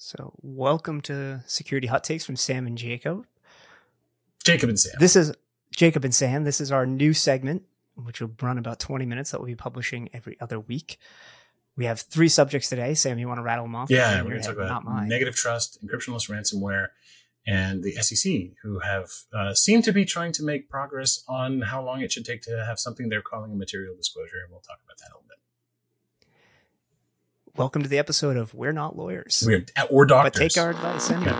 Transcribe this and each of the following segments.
So, welcome to Security Hot Takes from Sam and Jacob. Jacob and Sam. This is Jacob and Sam. This is our new segment, which will run about 20 minutes that we'll be publishing every other week. We have three subjects today. Sam, you want to rattle them off? yeah, we're going to talk about negative trust, encryptionless ransomware, and the SEC, who have uh, seem to be trying to make progress on how long it should take to have something they're calling a material disclosure, and we'll talk about that a little bit. Welcome to the episode of We're Not Lawyers, We're or but doctors. But take our advice anyway.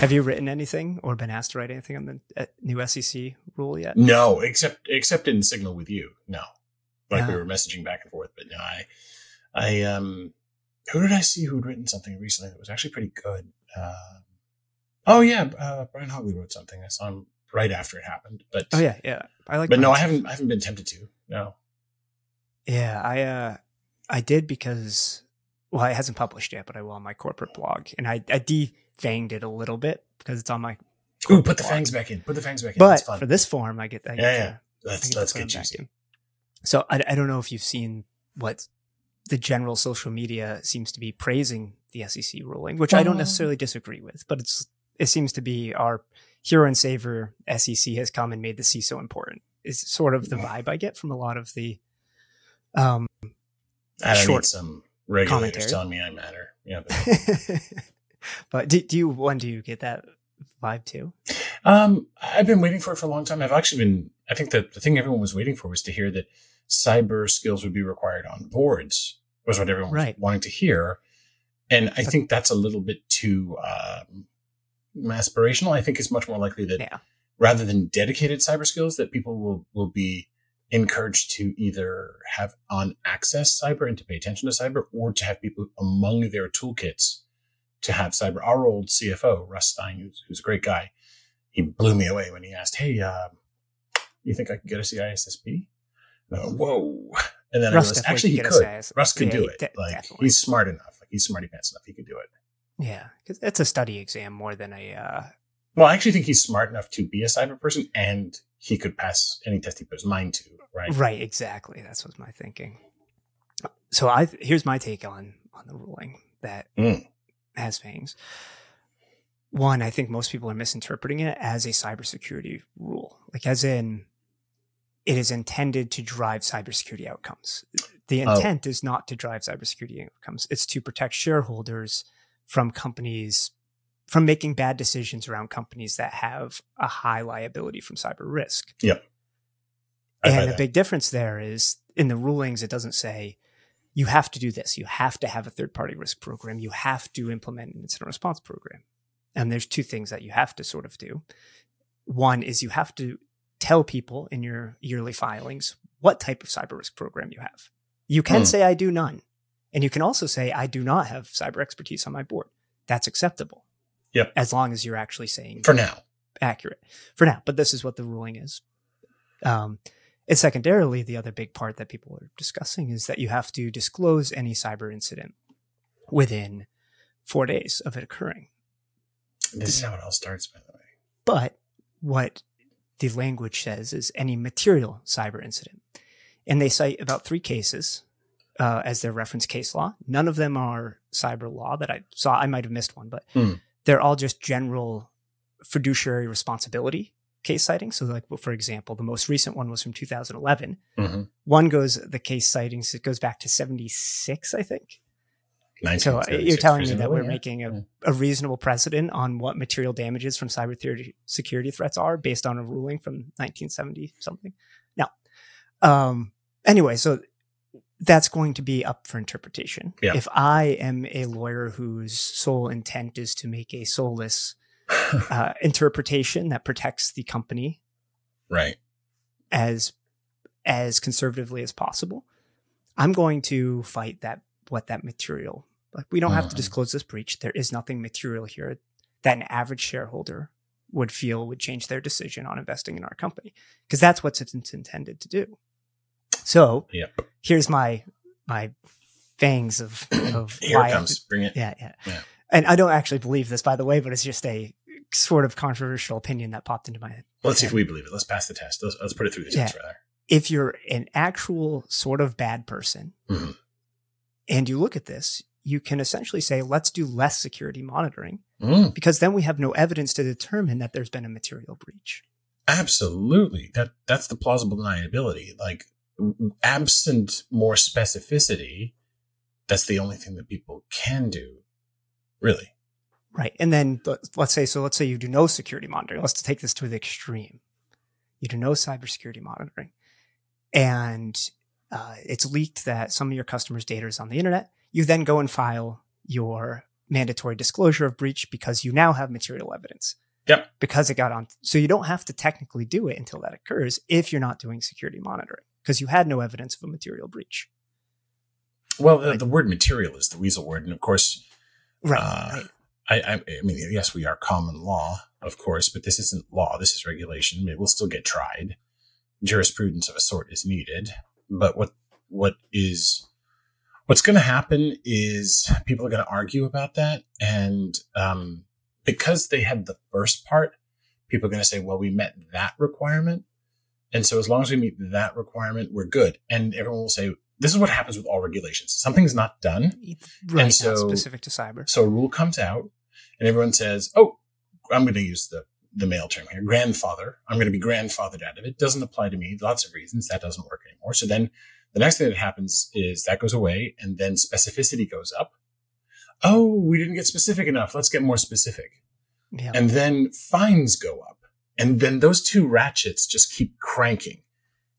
Have you written anything or been asked to write anything on the uh, new SEC rule yet? no, except except in Signal with you. No, like we were messaging back and forth, but no, I, I um, who did I see who'd written something recently that was actually pretty good? Uh, oh yeah, uh, Brian Hogley wrote something. I saw him right after it happened, but Oh yeah, yeah. I like. but no. I haven't. I haven't been tempted to. No. Yeah, I uh I did because well, it hasn't published yet, but I will on my corporate blog, and I I defanged it a little bit because it's on my. Ooh, put the blog. fangs back in. Put the fangs back in. But That's fun. for this form, I get I get Yeah, yeah. Let's get let's get juicy. So I I don't know if you've seen what the general social media seems to be praising the SEC ruling, which I don't Um, necessarily disagree with, but it's it seems to be our hero and saver SEC has come and made the C so important. Is sort of the vibe I get from a lot of the um I don't short need some regulators commentary. telling me I matter. Yeah. But, but do, do you when do you get that vibe too? um, I've been waiting for it for a long time. I've actually been. I think that the thing everyone was waiting for was to hear that cyber skills would be required on boards. Was what everyone was wanting to hear, and I think that's a little bit too um, aspirational. I think it's much more likely that Yeah. rather than dedicated cyber skills, that people will will be encouraged to either have on access cyber and to pay attention to cyber, or to have people among their toolkits to have cyber. Our old CFO, Russ Stein, who's, who's a great guy, he blew me away when he asked, "Hey, uh, you think I could get a CISSP?" And I went, Whoa! And then Russ I realized actually he could get a could. CIS. Russ could Yeah, do it. de- like definitely. he's smart enough. He's smarty pants enough. He could do it. Yeah, because it's a study exam more than a. Uh, Well, I actually think he's smart enough to be a cyber person, and he could pass any test he put his mind to. Right? right, exactly. That's what's my thinking. So I here's my take on on the ruling that Mm. has fangs. One, I think most people are misinterpreting it as a cybersecurity rule, like as in it is intended to drive cybersecurity outcomes. The Oh. intent is not to drive cybersecurity outcomes; it's to protect shareholders from companies from making bad decisions around companies that have a high liability from cyber risk. I And the big difference there is in the rulings, it doesn't say you have to do this. You have to have a third party risk program. You have to implement an incident response program. And there's two things that you have to sort of do. One is you have to tell people in your yearly filings what type of cyber risk program you have. You can Hmm. say, I do none. And you can also say, I do not have cyber expertise on my board. That's acceptable. Yep. As long as you're actually saying For now, accurate for now. But this is what the ruling is. Um, and secondarily, the other big part that people are discussing is that you have to disclose any cyber incident within four days of it occurring. this is how it all starts. By the way, But what the language says is any material cyber incident. And they cite about three cases uh, as their reference case law. None of them are cyber law that I saw. I might have missed one, but Hmm. they're all just general fiduciary responsibility case citing. So, like, well, for example, the most recent one was from 2011. mm-hmm. One goes, the case sightings, it goes back to 76, I think. So uh, you're telling me that we're making a, Yeah. a reasonable precedent on what material damages from cyber theory, security threats are based on a ruling from 1970 something. Now, Um, anyway, so that's going to be up for interpretation. Yeah. If I am a lawyer whose sole intent is to make a soulless uh, interpretation that protects the company right. as as conservatively as possible, I'm going to fight that what that material. Like we don't have to Mhm. disclose this breach. There is nothing material here that an average shareholder would feel would change their decision on investing in our company because that's what it's intended to do. So Yep. here's my my fangs of of Here why it comes. Bring it. yeah, yeah, Yeah. And I don't actually believe this, by the way, but it's just a sort of controversial opinion that popped into my head. Well, let's see if we believe it. Let's pass the test. Let's, let's put it through the test, rather. If you're an actual sort of bad person Mhm. and you look at this, you can essentially say, let's do less security monitoring Mm, because then we have no evidence to determine that there's been a material breach. absolutely. That that's the plausible deniability. Like absent more specificity, that's the only thing that people can do. Really. Right. And then let's say, so let's say you do no security monitoring. Let's take this to the extreme. You do no cybersecurity monitoring and uh, it's leaked that some of your customers' data is on the internet. You then go and file your mandatory disclosure of breach because you now have material evidence. Yep. Because it got on. So you don't have to technically do it until that occurs if you're not doing security monitoring because you had no evidence of a material breach. Well, the, the word material is the weasel word, and of course, Right. Uh, right. I, I, I mean, yes, we are common law, of course, but this isn't law. This is regulation. It will still get tried. Jurisprudence of a sort is needed. But what what is what's going to happen is people are going to argue about that, and um, because they had the first part, people are going to say, "Well, we met that requirement," and so as long as we meet that requirement, we're good. And everyone will say, "This is what happens with all regulations. Something's not done." Right. not so- specific to cyber. So a rule comes out and everyone says, Oh, I'm going to use the, the male term here, grandfather. I'm going to be grandfathered out of it. Doesn't apply to me. Lots of reasons that doesn't work anymore. So then the next thing that happens is that goes away and then specificity goes up. Oh, we didn't get specific enough. Let's get more specific. Yeah. And then fines go up. And then those two ratchets just keep cranking.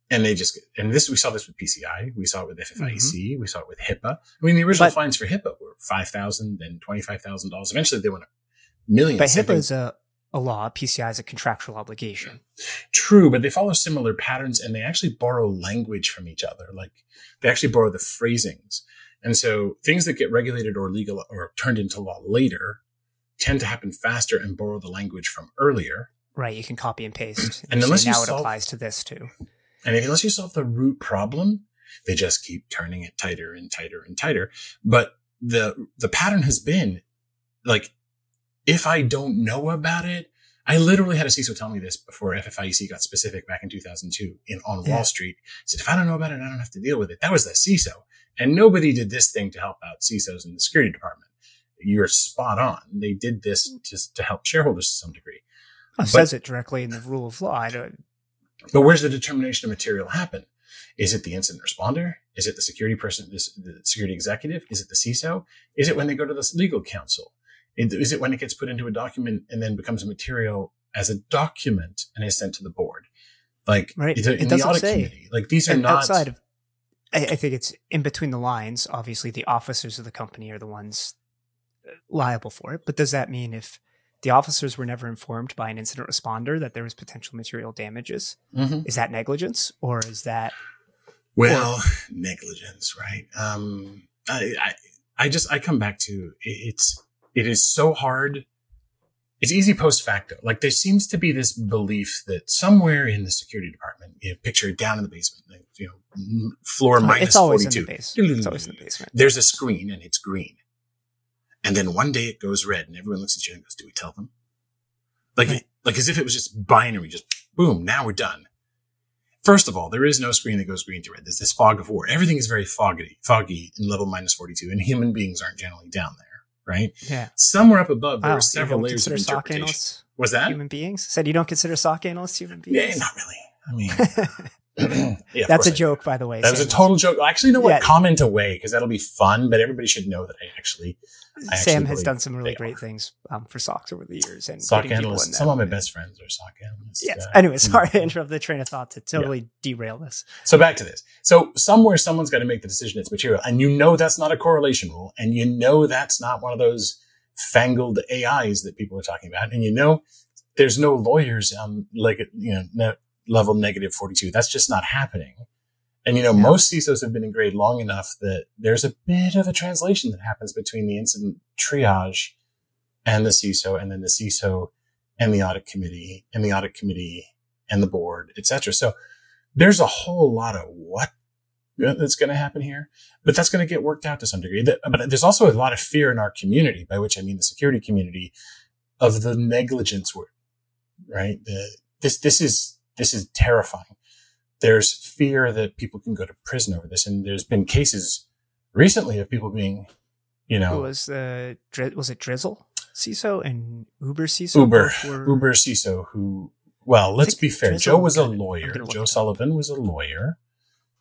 And they just, and this, we saw this with PCI. We saw it with FFIEC. Mm-hmm. We saw it with HIPAA. I mean, the original But- fines for HIPAA were 5000 then $25,000. Eventually they went up millions. But HIPAA is a, a law. PCI is a contractual obligation. True, but they follow similar patterns and they actually borrow language from each other. Like they actually borrow the phrasings. And so things that get regulated or legal or turned into law later tend to happen faster and borrow the language from earlier. Right. You can copy and paste. And say, unless you now it solve- applies to this too. And if, unless you solve the root problem, they just keep turning it tighter and tighter and tighter. But the, the pattern has been like, if I don't know about it, I literally had a CISO tell me this before FFIEC got specific back in 2002 in on Yeah. Wall Street. He said, if I don't know about it, I don't have to deal with it. That was the CISO. And nobody did this thing to help out CISOs in the security department. You're spot on. They did this just to help shareholders to some degree. It says it directly in the rule of law. I don't, But where's the determination of material happen? Is it the incident responder? Is it the security person, the security executive? Is it the CISO? Is it when they go to the legal counsel? Is is it when it gets put into a document and then becomes a material as a document and is sent to the board? Like Right. a- It in the audit say. committee. Like these are and not outside of, I, I think it's in between the lines. Obviously, the officers of the company are the ones uh, liable for it. But does that mean if the officers were never informed by an incident responder that there was potential material damages, Mhm. is that negligence or is that Well, negligence, right? Um, I, I, I just, I come back to it's, it is so hard. It's easy post facto. Like there seems to be this belief that somewhere in the security department, you know, picture it down in the basement, like, you know, floor minus it's always 42. in the base? It's always in the basement. There's a screen and it's green. And then one day it goes red and everyone looks at you and goes, do we tell them? Like, Right. like as if it was just binary, just boom, now we're done. First of all, there is no screen that goes green to red. There's this fog of war. Everything is very foggy, foggy in level minus 42 and human beings aren't generally down there, right? Yeah. Somewhere up above, there oh, Wow, are you several layers of interpretation. analysts Was that? human beings? Said you don't consider SOC analysts human beings? Yeah, not really. I mean, yeah, That's a joke, by the way. That was a total joke. I actually, you know what? Yeah. Comment away because that'll be fun, but everybody should know that I actually I actually Sam has done some really great are. things um, for SOCs over the years and SOC putting people in analysts. Some of my best friends are SOC analysts. Yes. Uh, anyway, mm. sorry to interrupt the train of thought to totally derail this. So back to this. So somewhere someone's got to make the decision it's material. And you know that's not a correlation rule. And you know that's not one of those fangled AIs that people are talking about. And you know there's no lawyers on like, you know, ne- level negative 42. That's just not happening. And you know, Yeah. most CISOs have been in grade long enough that there's a bit of a translation that happens between the incident triage and the CISO and then the CISO and the audit committee and the audit committee and the board, et cetera. So there's a whole lot of what that's going to happen here, but that's going to get worked out to some degree. But there's also a lot of fear in our community, by which I mean the security community of the negligence word, right? The, this, this is, this is terrifying. There's fear that people can go to prison over this. And there's been cases recently of people being, you know, Who was uh, Dri- was it Drizly CISO and Uber CISO? Uber, were- Uber CISO, who, well, let's be fair. Drizly- Joe was a I'm gonna- I'm lawyer. Joe. Sullivan was a lawyer,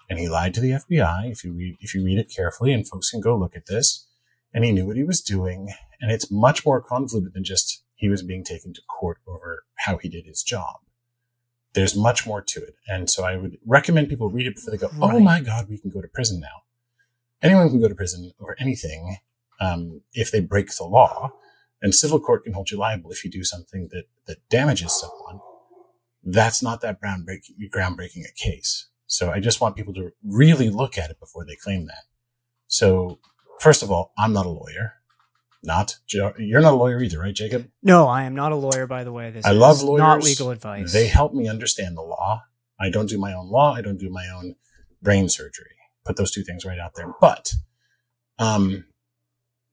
and he lied to the FBI. If you read, if you read it carefully, and folks can go look at this, and he knew what he was doing. And it's much more convoluted than just he was being taken to court over how he did his job. There's much more to it, and so I would recommend people read it before they go, "Oh my God, we can go to prison now." Anyone can go to prison over anything um, if they break the law and civil court can hold you liable if you do something that that damages someone. That's not that groundbreaking, groundbreaking a case. So I just want people to really look at it before they claim that. So first of all, I'm not a lawyer. Not you're not a lawyer either, right, Jacob? No, I am not a lawyer. By the way, this I is love not lawyers. legal advice. They help me understand the law. I don't do my own law. I don't do my own brain surgery. Put those two things right out there. But um,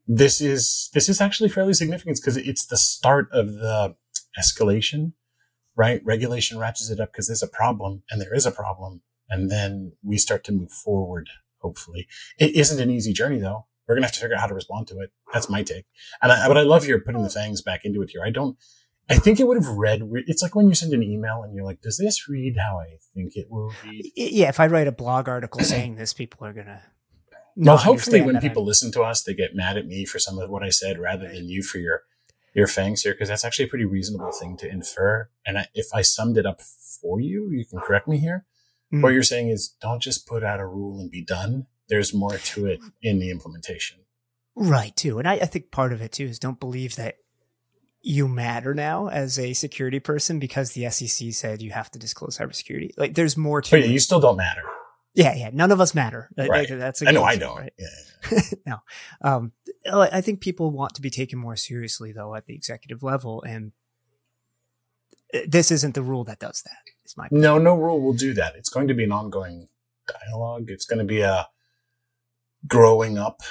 this is this is actually fairly significant because it's the start of the escalation, right? Regulation ratchets it up because there's a problem, and there is a problem, and then we start to move forward. Hopefully, it isn't an easy journey though. We're gonna have to figure out how to respond to it. That's my take. And I, but I love your putting the fangs back into it here. I don't. I think it would have read. It's like when you send an email and you're like, "Does this read how I think it will read?" Yeah, if I write a blog article saying this, people are gonna. Well, hopefully, when people I'm- listen to us, they get mad at me for some of what I said rather than you for your your fangs here, because that's actually a pretty reasonable thing to infer. And I, if I summed it up for you, you can correct me here. Mm. What you're saying is, don't just put out a rule and be done. There's more to it in the implementation. Right, too. And I, I think part of it, too, is don't believe that you matter now as a security person because the SEC said you have to disclose cybersecurity. Like, there's more to But yeah, it. you still don't matter. yeah, yeah. None of us matter. Right. That's a I know I don't. right? Yeah. no. Um, I think people want to be taken more seriously, though, at the executive level. And this isn't the rule that does that, is my No, no rule will do that. It's going to be an ongoing dialogue. It's going to be a growing up.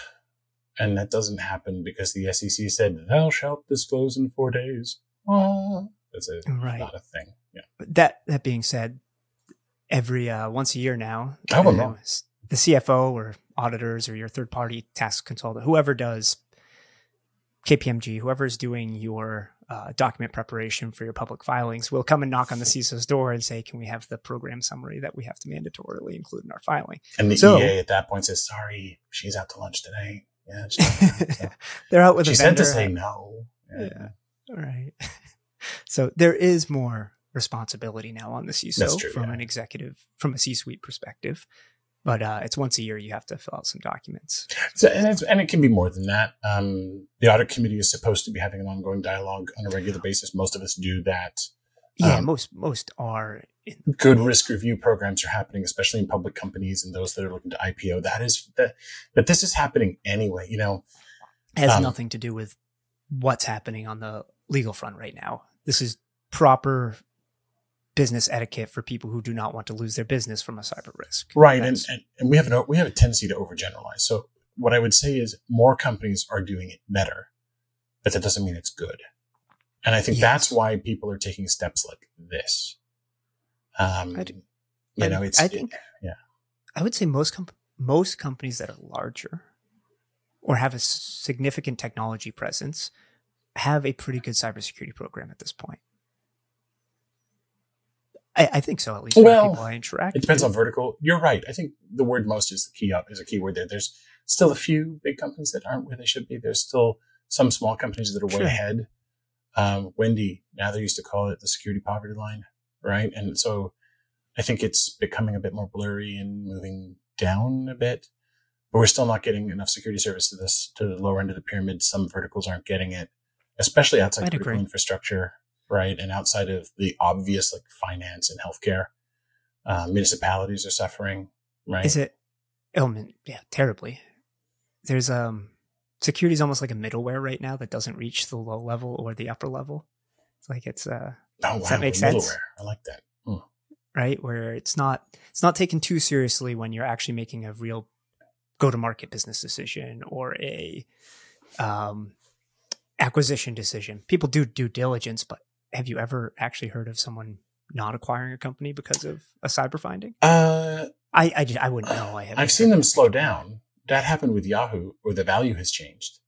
And that doesn't happen because the SEC said, thou shalt disclose in four days. Ah, that's a, Right. not a thing. Yeah. that that being said, every uh, once a year now, Oh, uh, no. the CFO or auditors or your third party tax consultant, whoever does KPMG, whoever is doing your uh, document preparation for your public filings, will come and knock on the CISO's door and say, "Can we have the program summary that we have to mandatorily include in our filing?" And the So- EA at that point says, sorry, she's out to lunch today. Yeah. So- They're out with she a said to say no. Yeah. All right. so there is more responsibility now on the CISO true, from yeah. an executive, from a C-suite perspective. But uh, it's once a year you have to fill out some documents. So, and, and it can be more than that. Um, the audit committee is supposed to be having an ongoing dialogue on a regular basis. Most of us do that. Yeah, Um, most most are. In, good risk review programs are happening, especially in public companies and those that are looking to IPO. That is that, but this is happening anyway. You know, it has Um, nothing to do with what's happening on the legal front right now. This is proper business etiquette for people who do not want to lose their business from a cyber risk. right? And, and and we have an we have a tendency to overgeneralize. So what I would say is more companies are doing it better, but that doesn't mean it's good. And I think Yes. that's why people are taking steps like this. Um, I do- you I- know, it's I think yeah. I would say most comp- most companies that are larger or have a significant technology presence have a pretty good cybersecurity program at this point. I, I think so, at least Well, people I interact. It depends with. on vertical. You're right. I think the word most is the key up is a key word there. There's still a few big companies that aren't where they should be. There's still some small companies that are way Sure. ahead. Um, Wendy, now they used to call it the security poverty line, right? And so I think it's becoming a bit more blurry and moving down a bit, but we're still not getting enough security service to this, to the lower end of the pyramid. Some verticals aren't getting it, especially outside I'd critical agree. infrastructure, right? And outside of the obvious like finance and healthcare. Uh, municipalities are suffering, right? Is it? Oh man, yeah, terribly. There's um, security is almost like a middleware right now that doesn't reach the low level or the upper level. It's like it's uh, oh, wow, that make sense? middleware. I like that. Hmm. right where it's not it's not taken too seriously when you're actually making a real go to market business decision or a um acquisition decision. People do due diligence, but have you ever actually heard of someone not acquiring a company because of a cyber finding? Uh, I I, just, I wouldn't know. I have I've seen them slow down. That happened with Yahoo, where the value has changed.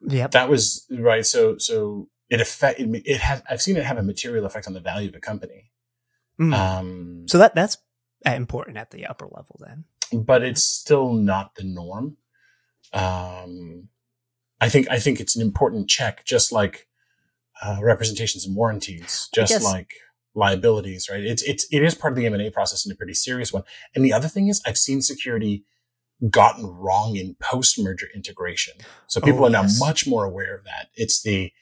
Yeah, that was right. So so it affect it, it has. I've seen it have a material effect on the value of a company. Mm. Um, so that that's important at the upper level then. But it's still not the norm. Um, I think I think it's an important check, just like uh, representations and warranties, just like liabilities, right? It's it's it is part of the M and A process and a pretty serious one. And the other thing is, I've seen security gotten wrong in post merger integration, so people oh, are now much more aware of that. It's the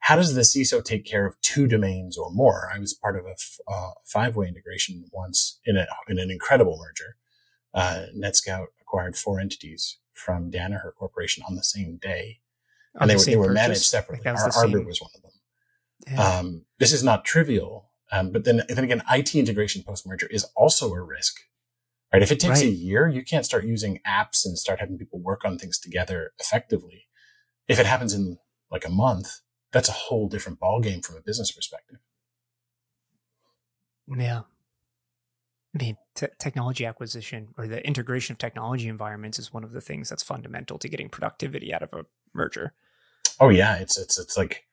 how does the CISO take care of two domains or more? I was part of a uh, five way integration once in a in an incredible merger. Uh, NetScout acquired four entities from Danaher Corporation on the same day, and they were, they were managed separately. Ar- Arbor was one of them. Yeah. Um, this is not trivial, um, but then then again, IT integration post merger is also a risk, right? If it takes right. a year, you can't start using apps and start having people work on things together effectively. If it happens in like a month, that's a whole different ballgame from a business perspective. Yeah. I mean, t- technology acquisition or the integration of technology environments is one of the things that's fundamental to getting productivity out of a merger. Oh yeah, it's it's it's like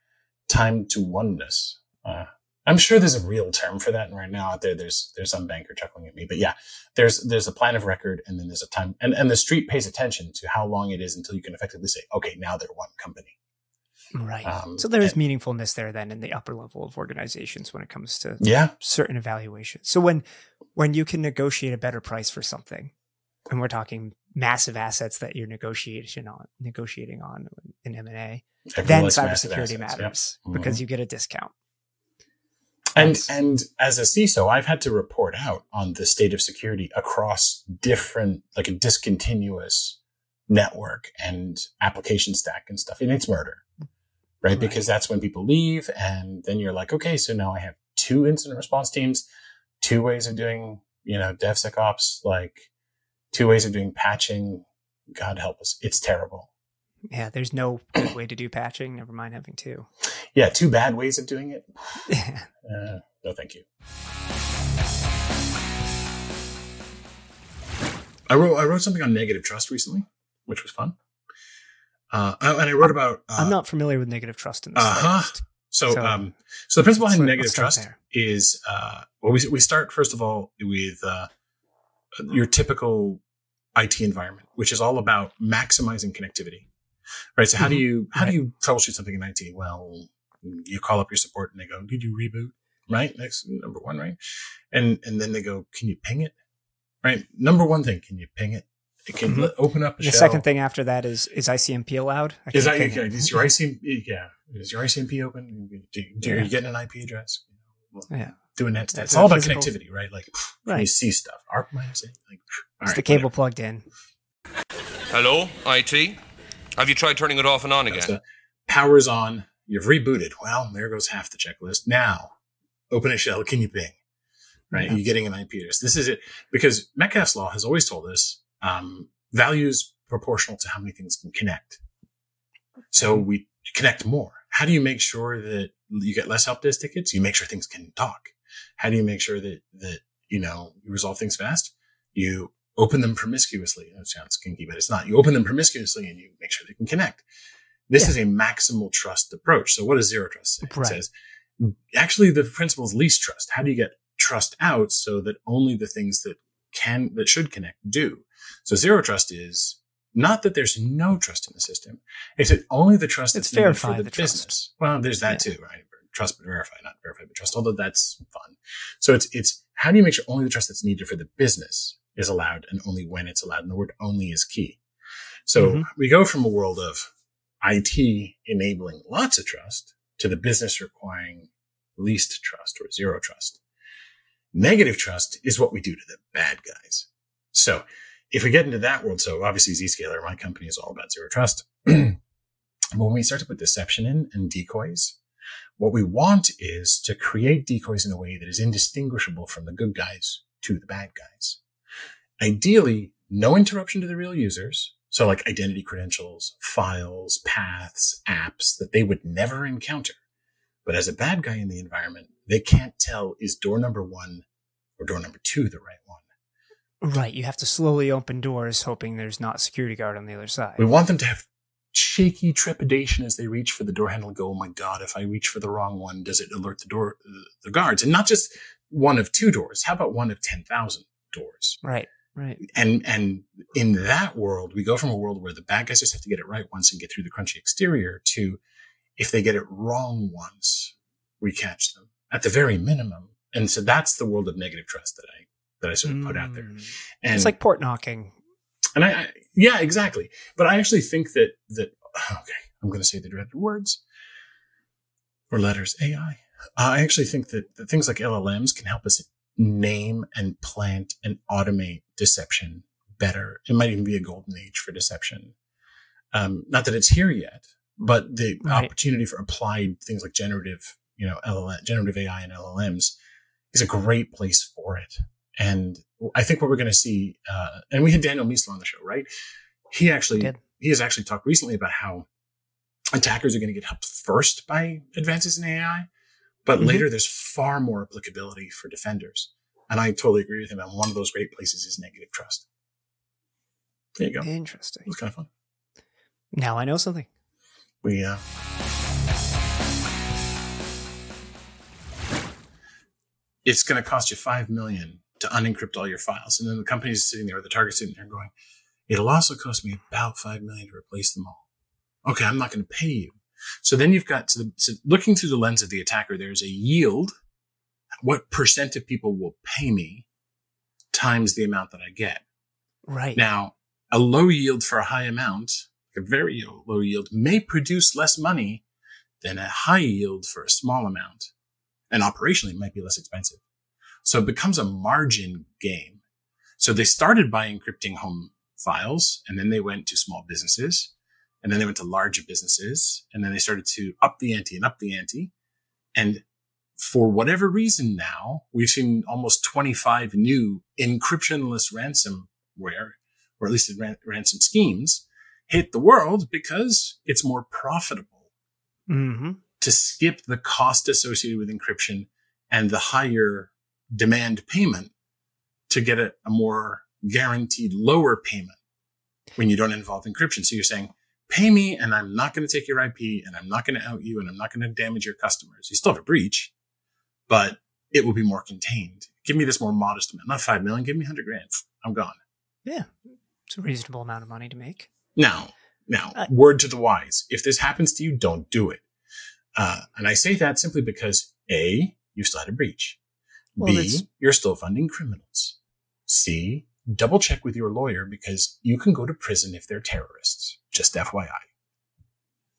time to oneness. Uh, I'm sure there's a real term for that, and right now out there, there's there's some banker chuckling at me. But yeah, there's there's a plan of record, and then there's a time, and and the street pays attention to how long it is until you can effectively say, okay, now they're one company. Right. Um, so there is meaningfulness there then in the upper level of organizations when it comes to yeah certain evaluations. So when when you can negotiate a better price for something, and we're talking massive assets that you're negotiation on negotiating on in M and A, then cybersecurity matters yeah. mm-hmm. because you get a discount. And That's, and as a CISO, I've had to report out on the state of security across different, like a discontinuous network and application stack and stuff. And it's murder right? right? Because that's when people leave. And then you're like, okay, so now I have two incident response teams, two ways of doing, you know, DevSecOps, like two ways of doing patching. God help us. It's terrible. Yeah, there's no good way to do patching. Never mind having two. Yeah, two bad ways of doing it. uh, no, thank you. I wrote I wrote something on negative trust recently, which was fun. Uh, and I wrote about. Uh, I'm not familiar with negative trust in this. Uh-huh. So, so, um, so the principle behind negative trust there. is, uh, well, we, we start first of all with, uh, your typical IT environment, which is all about maximizing connectivity, right? So how mm-hmm. do you, how right. do you troubleshoot something in IT? Well, you call up your support and they go, did you reboot? Right. Next, number one, right? And, and then they go, can you ping it? Right. Number one thing, can you ping it? It can mm-hmm. open up the shell. second thing after that is is ICMP allowed? Is, that, okay, is your ICMP yeah is your ICMP open? Do, do yeah. you get an IP address? Well, yeah, doing that stuff. It's all about physical. connectivity, right? Like right. you see stuff. ARP minus it. Like it's right, the cable whatever. plugged in. Hello, IT. Have you tried turning it off and on again? Power's on. You've rebooted. Well, there goes half the checklist. Now, open a shell. Can you ping? Right? Yeah. You're getting an IP address. This is it because Metcalfe's law has always told us um, value is proportional to how many things can connect. So we connect more. How do you make sure that you get less help desk tickets? You make sure things can talk. How do you make sure that, that, you know, you resolve things fast? You open them promiscuously. That sounds kinky, but it's not. You open them promiscuously and you make sure they can connect. This yeah. is a maximal trust approach. So what does zero trust say? Right. It says, actually the principle is least trust. How do you get trust out so that only the things that can, that should connect do? So zero trust is not that there's no trust in the system. It's that only the trust that's needed for the, the business. Trust. Well, there's that yeah. too, right? Trust but verify, not verify but trust. Although that's fun. So it's it's how do you make sure only the trust that's needed for the business is allowed and only when it's allowed? And the word only is key. So mm-hmm. we go from a world of IT enabling lots of trust to the business requiring least trust or zero trust. Negative trust is what we do to the bad guys. So if we get into that world, so obviously Zscaler, my company is all about zero trust. when we start to put deception in and decoys, what we want is to create decoys in a way that is indistinguishable from the good guys to the bad guys. Ideally, no interruption to the real users. So like identity credentials, files, paths, apps that they would never encounter. But as a bad guy in the environment, they can't tell is door number one or door number two the right one. Right. You have to slowly open doors, hoping there's not security guard on the other side. We want them to have shaky trepidation as they reach for the door handle and go, Oh my God, if I reach for the wrong one, does it alert the door, the guards? And not just one of two doors. How about one of 10,000 doors? Right. Right. And, and in that world, we go from a world where the bad guys just have to get it right once and get through the crunchy exterior to if they get it wrong once, we catch them at the very minimum. And so that's the world of negative trust that I, that I sort of put out there. Mm. And it's like port knocking. and I, I yeah, exactly. But I actually think that, that, okay, I'm going to say the dreaded words or letters AI. Uh, I actually think that, that things like LLMs can help us name and plant and automate deception better. It might even be a golden age for deception. Um, not that it's here yet, but the Right. opportunity for applied things like generative, you know, LLM, generative AI and LLMs is a great place for it. And I think what we're going to see, uh, and we had Daniel Miessler on the show, right? He actually, Did. he has actually talked recently about how attackers are going to get helped first by advances in AI, but Mhm. later there's far more applicability for defenders. And I totally agree with him. And one of those great places is negative trust. There you go. It Interesting. was kind of fun. Now I know something. We, uh, it's going to cost you five million to unencrypt all your files. And then the company's sitting there, the target's sitting there going, it'll also cost me about five million to replace them all. Okay. I'm not going to pay you. So then you've got to the, so looking through the lens of the attacker, there's a yield. What percent of people will pay me times the amount that I get? Right. Now, a low yield for a high amount, a very low yield, may produce less money than a high yield for a small amount. And operationally, it might be less expensive. So it becomes a margin game. So they started by encrypting home files, and then they went to small businesses, and then they went to larger businesses, and then they started to up the ante and up the ante. And for whatever reason now, we've seen almost 25 new encryptionless ransomware or at least ran- ransom schemes, hit the world because it's more profitable hmm to skip the cost associated with encryption and the higher demand payment to get a, a more guaranteed lower payment when you don't involve encryption. So you're saying, pay me and I'm not going to take your IP and I'm not going to out you and I'm not going to damage your customers. You still have a breach, but it will be more contained. Give me this more modest amount, not five million. Give me hundred grand. I'm gone. Yeah. It's a reasonable amount of money to make. Now, now, Uh, word to the wise. If this happens to you, don't do it. Uh, and I say that simply because A, you still had a breach. Well, B, you're still funding criminals. C, double check with your lawyer because you can go to prison if they're terrorists. Just FYI.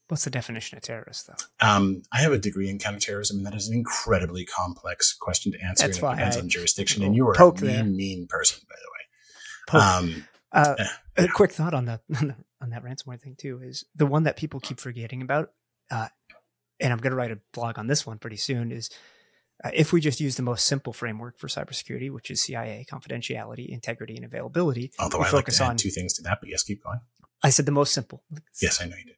What's the definition of terrorist, though? Um, I have a degree in counterterrorism, and that is an incredibly complex question to answer. That's and it depends I on jurisdiction. And you are a mean, there. mean person, by the way. Um, Uh, Yeah. a quick thought on the, on the on that ransomware thing too is the one that people keep forgetting about, uh, and I'm going to write a blog on this one pretty soon. Is uh, if we just use the most simple framework for cybersecurity, which is CIA confidentiality, integrity, and availability, although I like focus add on. two things to that, but yes, keep going. I said the most simple. Yes, I know you did.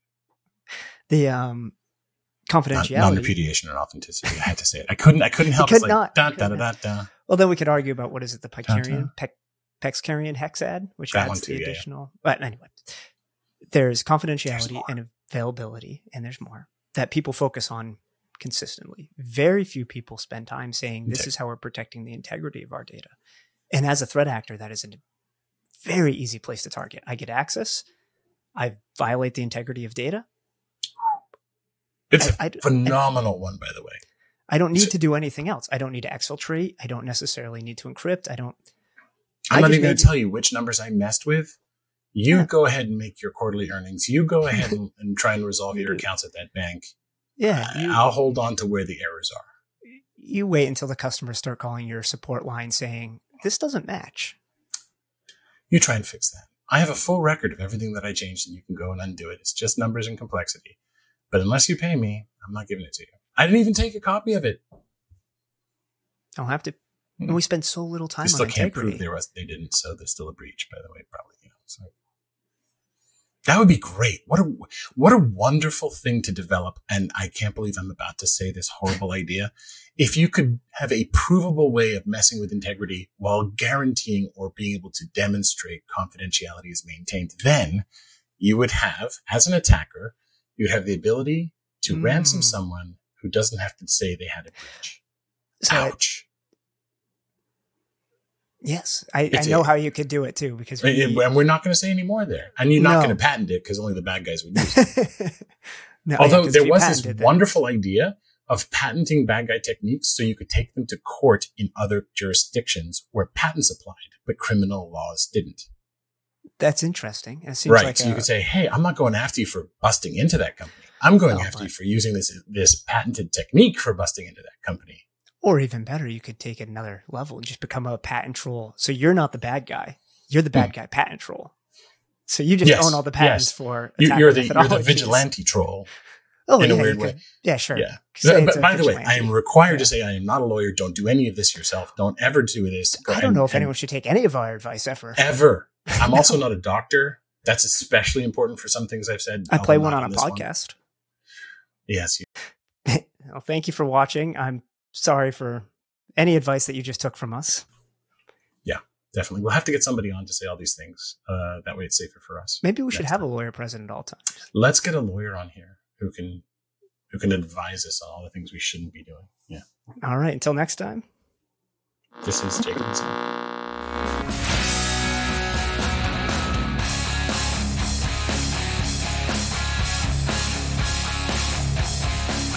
The um, non repudiation, and authenticity. I had to say it. I couldn't. I couldn't help. could It's not. Da, da, da, da, da. Well, then we could argue about what is it, the Ta-ta. Parkerian, Pe- Parkerian hexad, which That adds one the too, yeah, yeah. additional. But anyway, there's confidentiality more. and availability, and there's more that people focus on consistently. Very few people spend time saying this is how we're protecting the integrity of our data. And as a threat actor, that is a very easy place to target. I get access, I violate the integrity of data. It's I- a I- phenomenal one, by the way. I don't need to do anything else. I don't need to exfiltrate. I don't necessarily need to encrypt. I don't. I'm I not even going to tell you which numbers I messed with. You Yeah. go ahead and make your quarterly earnings. You go ahead and, and try and resolve your accounts at that bank. Yeah, you, I'll hold on to where the errors are. you wait until the customers start calling your support line saying this doesn't match. You try and fix that. I have a full record of everything that I changed, and you can go and undo it. It's just numbers and complexity. But unless you pay me, I'm not giving it to you. I didn't even take a copy of it. I don't have to. Hmm. And we spend so little time They still can't integrity. prove there was they didn't, so there's still a breach. By the way, probably. You know, so That would be great. What a what a wonderful thing to develop. And I can't believe I'm about to say this horrible idea. If you could have a provable way of messing with integrity while guaranteeing or being able to demonstrate confidentiality is maintained, then you would have, as an attacker, you would have the ability to Mm. ransom someone who doesn't have to say they had a breach. So Ouch. Yes, I, I know how you could do it too because we, And and we're not going to say any more there. And you're not No. going to patent it because only the bad guys would use it. No, Although there was this that- wonderful idea of patenting bad guy techniques so you could take them to court in other jurisdictions where patents applied, but criminal laws didn't. That's interesting. It seems Right. like so a- you could say, Hey, I'm not going after you for busting into that company. I'm going No, after but- you for using this, this patented technique for busting into that company. Or even better, you could take another level and just become a patent troll. So you're not the bad guy. You're the bad hmm. guy patent troll. So you just. Yes, own all the patents yes. for You, you're the, you're the vigilante troll. Oh, in a weird way. could- Yeah, sure. Yeah. Say But, by the way, I am required Yeah. to say I am not a lawyer. Don't do any of this yourself. Don't ever do this. Go- I don't and- know if and anyone should take any of our advice ever. ever. I'm also not a doctor. That's especially important for some things I've said. I play one on a this one. podcast. Yes. you- well, thank you for watching. I'm sorry for any advice that you just took from us. Yeah, definitely. We'll have to get somebody on to say all these things. Uh, that way it's safer for us. Maybe we should have a lawyer present at all times. Let's get a lawyer on here who can who can advise us on all the things we shouldn't be doing. Yeah. All right. Until next time. This is Jacob. Wilson.